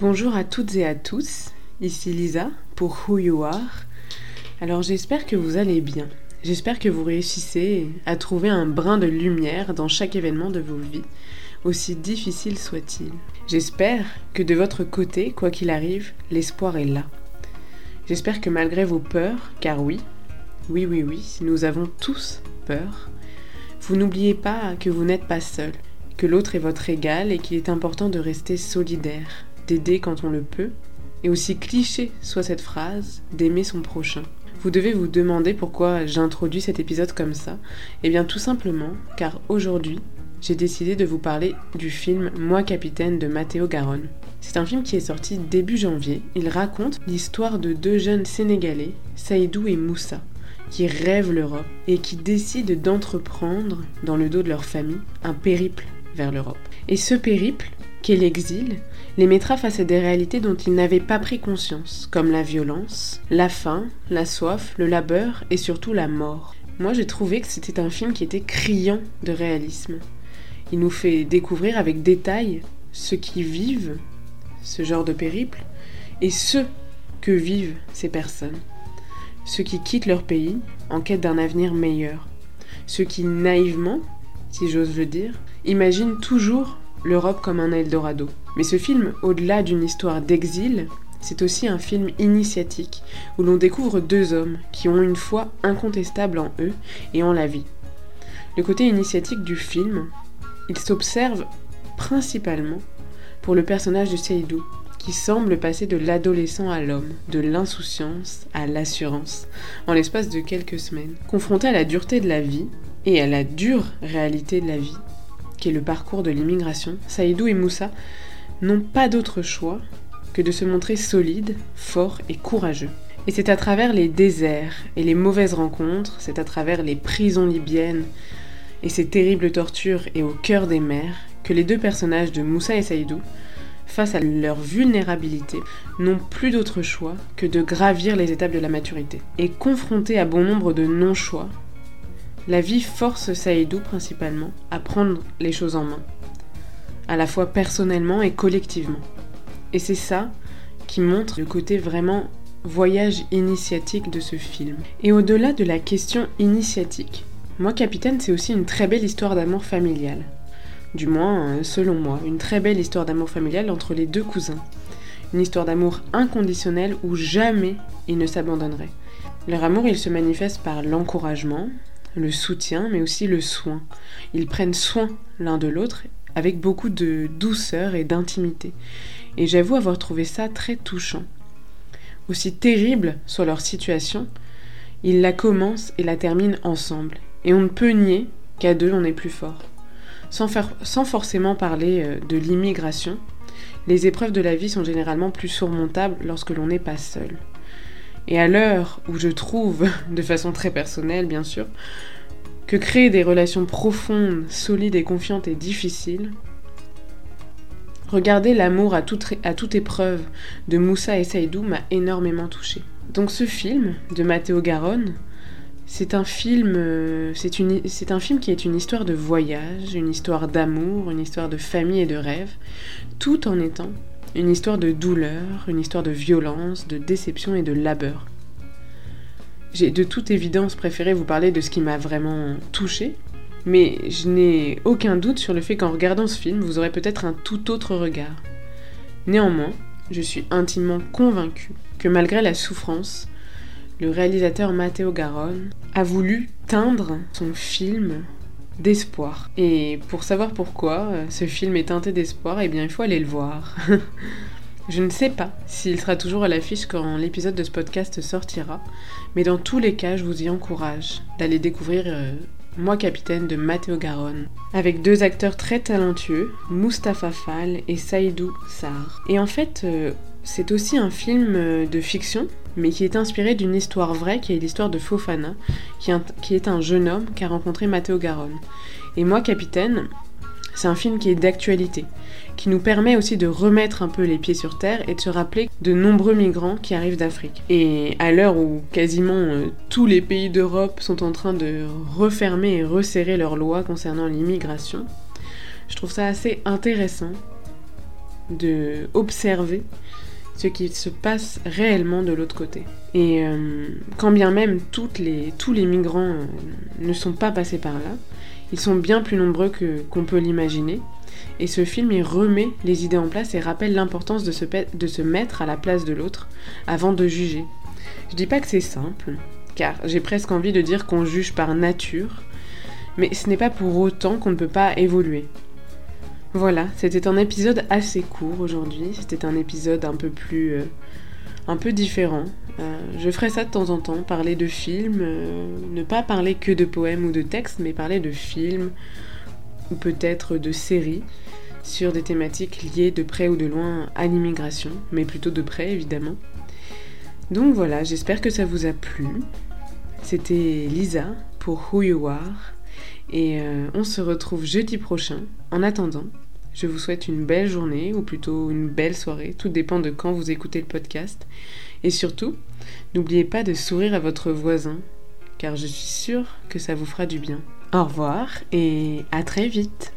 Bonjour à toutes et à tous, ici Lisa pour Who You Are. Alors j'espère que vous allez bien. J'espère que vous réussissez à trouver un brin de lumière dans chaque événement de vos vies, aussi difficile soit-il. J'espère que de votre côté, quoi qu'il arrive, l'espoir est là. J'espère que malgré vos peurs, car oui, oui, oui, oui, nous avons tous peur, vous n'oubliez pas que vous n'êtes pas seul, que l'autre est votre égal et qu'il est important de rester solidaire, d'aider quand on le peut, et aussi cliché soit cette phrase, d'aimer son prochain. Vous devez vous demander pourquoi j'introduis cet épisode comme ça. Eh bien tout simplement car aujourd'hui, j'ai décidé de vous parler du film Moi capitaine de Matteo Garonne. C'est un film qui est sorti début janvier. Il raconte l'histoire de deux jeunes Sénégalais, Saïdou et Moussa, qui rêvent l'Europe et qui décident d'entreprendre, dans le dos de leur famille, un périple vers l'Europe. Et ce périple, qu'est l'exil, les mettra face à des réalités dont ils n'avaient pas pris conscience, comme la violence, la faim, la soif, le labeur et surtout la mort. Moi j'ai trouvé que c'était un film qui était criant de réalisme. Il nous fait découvrir avec détail ceux qui vivent ce genre de périple et ceux que vivent ces personnes. Ceux qui quittent leur pays en quête d'un avenir meilleur. Ceux qui naïvement, si j'ose le dire, imaginent toujours l'Europe comme un Eldorado. Mais ce film, au-delà d'une histoire d'exil, c'est aussi un film initiatique, où l'on découvre deux hommes qui ont une foi incontestable en eux et en la vie. Le côté initiatique du film, il s'observe principalement pour le personnage de Seydou, qui semble passer de l'adolescent à l'homme, de l'insouciance à l'assurance, en l'espace de quelques semaines. Confronté à la dureté de la vie et à la dure réalité de la vie, qui est le parcours de l'immigration, Saïdou et Moussa n'ont pas d'autre choix que de se montrer solides, forts et courageux. Et c'est à travers les déserts et les mauvaises rencontres, c'est à travers les prisons libyennes et ces terribles tortures et au cœur des mers que les deux personnages de Moussa et Saïdou, face à leur vulnérabilité, n'ont plus d'autre choix que de gravir les étapes de la maturité. Et confrontés à bon nombre de non-choix, la vie force Saïdou principalement à prendre les choses en main, à la fois personnellement et collectivement. Et c'est ça qui montre le côté vraiment voyage initiatique de ce film. Et au-delà de la question initiatique, moi Capitaine, c'est aussi une très belle histoire d'amour familial. Du moins, euh, selon moi, une très belle histoire d'amour familial entre les deux cousins. Une histoire d'amour inconditionnel où jamais ils ne s'abandonneraient. Leur amour, il se manifeste par l'encouragement, le soutien, mais aussi le soin. Ils prennent soin l'un de l'autre avec beaucoup de douceur et d'intimité. Et j'avoue avoir trouvé ça très touchant. Aussi terrible soit leur situation, ils la commencent et la terminent ensemble. Et on ne peut nier qu'à deux on est plus fort. Sans, sans forcément parler euh, de l'immigration, les épreuves de la vie sont généralement plus surmontables lorsque l'on n'est pas seul. Et à l'heure où je trouve, de façon très personnelle bien sûr, que créer des relations profondes, solides et confiantes est difficile, regarder l'amour à toute, épreuve de Moussa et Saïdou m'a énormément touchée. Donc ce film de Matteo Garonne, euh, c'est un film qui est une histoire de voyage, une histoire d'amour, une histoire de famille et de rêve, tout en étant une histoire de douleur, une histoire de violence, de déception et de labeur. J'ai de toute évidence préféré vous parler de ce qui m'a vraiment touché, mais je n'ai aucun doute sur le fait qu'en regardant ce film, vous aurez peut-être un tout autre regard. Néanmoins, je suis intimement convaincue que malgré la souffrance, le réalisateur Matteo Garonne a voulu teindre son film d'espoir. Et pour savoir pourquoi euh, ce film est teinté d'espoir, eh bien il faut aller le voir. Je ne sais pas s'il sera toujours à l'affiche quand l'épisode de ce podcast sortira, mais dans tous les cas, je vous y encourage d'aller découvrir euh, Moi Capitaine de Matteo Garonne, avec deux acteurs très talentueux, Mustapha Fall et Saïdou Sarr. Et en fait, euh, c'est aussi un film de fiction, mais qui est inspiré d'une histoire vraie qui est l'histoire de Fofana, qui, est un jeune homme qui a rencontré Matteo Garonne. Et moi, Capitaine, c'est un film qui est d'actualité, qui nous permet aussi de remettre un peu les pieds sur terre et de se rappeler de nombreux migrants qui arrivent d'Afrique. Et à l'heure où quasiment euh, tous les pays d'Europe sont en train de refermer et resserrer leurs lois concernant l'immigration, je trouve ça assez intéressant de observer ce qui se passe réellement de l'autre côté. Et euh, quand bien même tous les migrants euh, ne sont pas passés par là, ils sont bien plus nombreux qu'on peut l'imaginer. Et ce film, il remet les idées en place et rappelle l'importance de se, de se mettre à la place de l'autre avant de juger. Je dis pas que c'est simple, car j'ai presque envie de dire qu'on juge par nature, mais ce n'est pas pour autant qu'on ne peut pas évoluer. Voilà, c'était un épisode assez court aujourd'hui, c'était un épisode un peu plus... Euh, un peu différent. Euh, je ferai ça de temps en temps, parler de films, euh, ne pas parler que de poèmes ou de textes, mais parler de films, ou peut-être de séries, sur des thématiques liées de près ou de loin à l'immigration, mais plutôt de près évidemment. Donc voilà, j'espère que ça vous a plu. C'était Lisa pour Who You Are. Et euh, on se retrouve jeudi prochain. En attendant, je vous souhaite une belle journée ou plutôt une belle soirée. Tout dépend de quand vous écoutez le podcast. Et surtout, n'oubliez pas de sourire à votre voisin, car je suis sûre que ça vous fera du bien. Au revoir et à très vite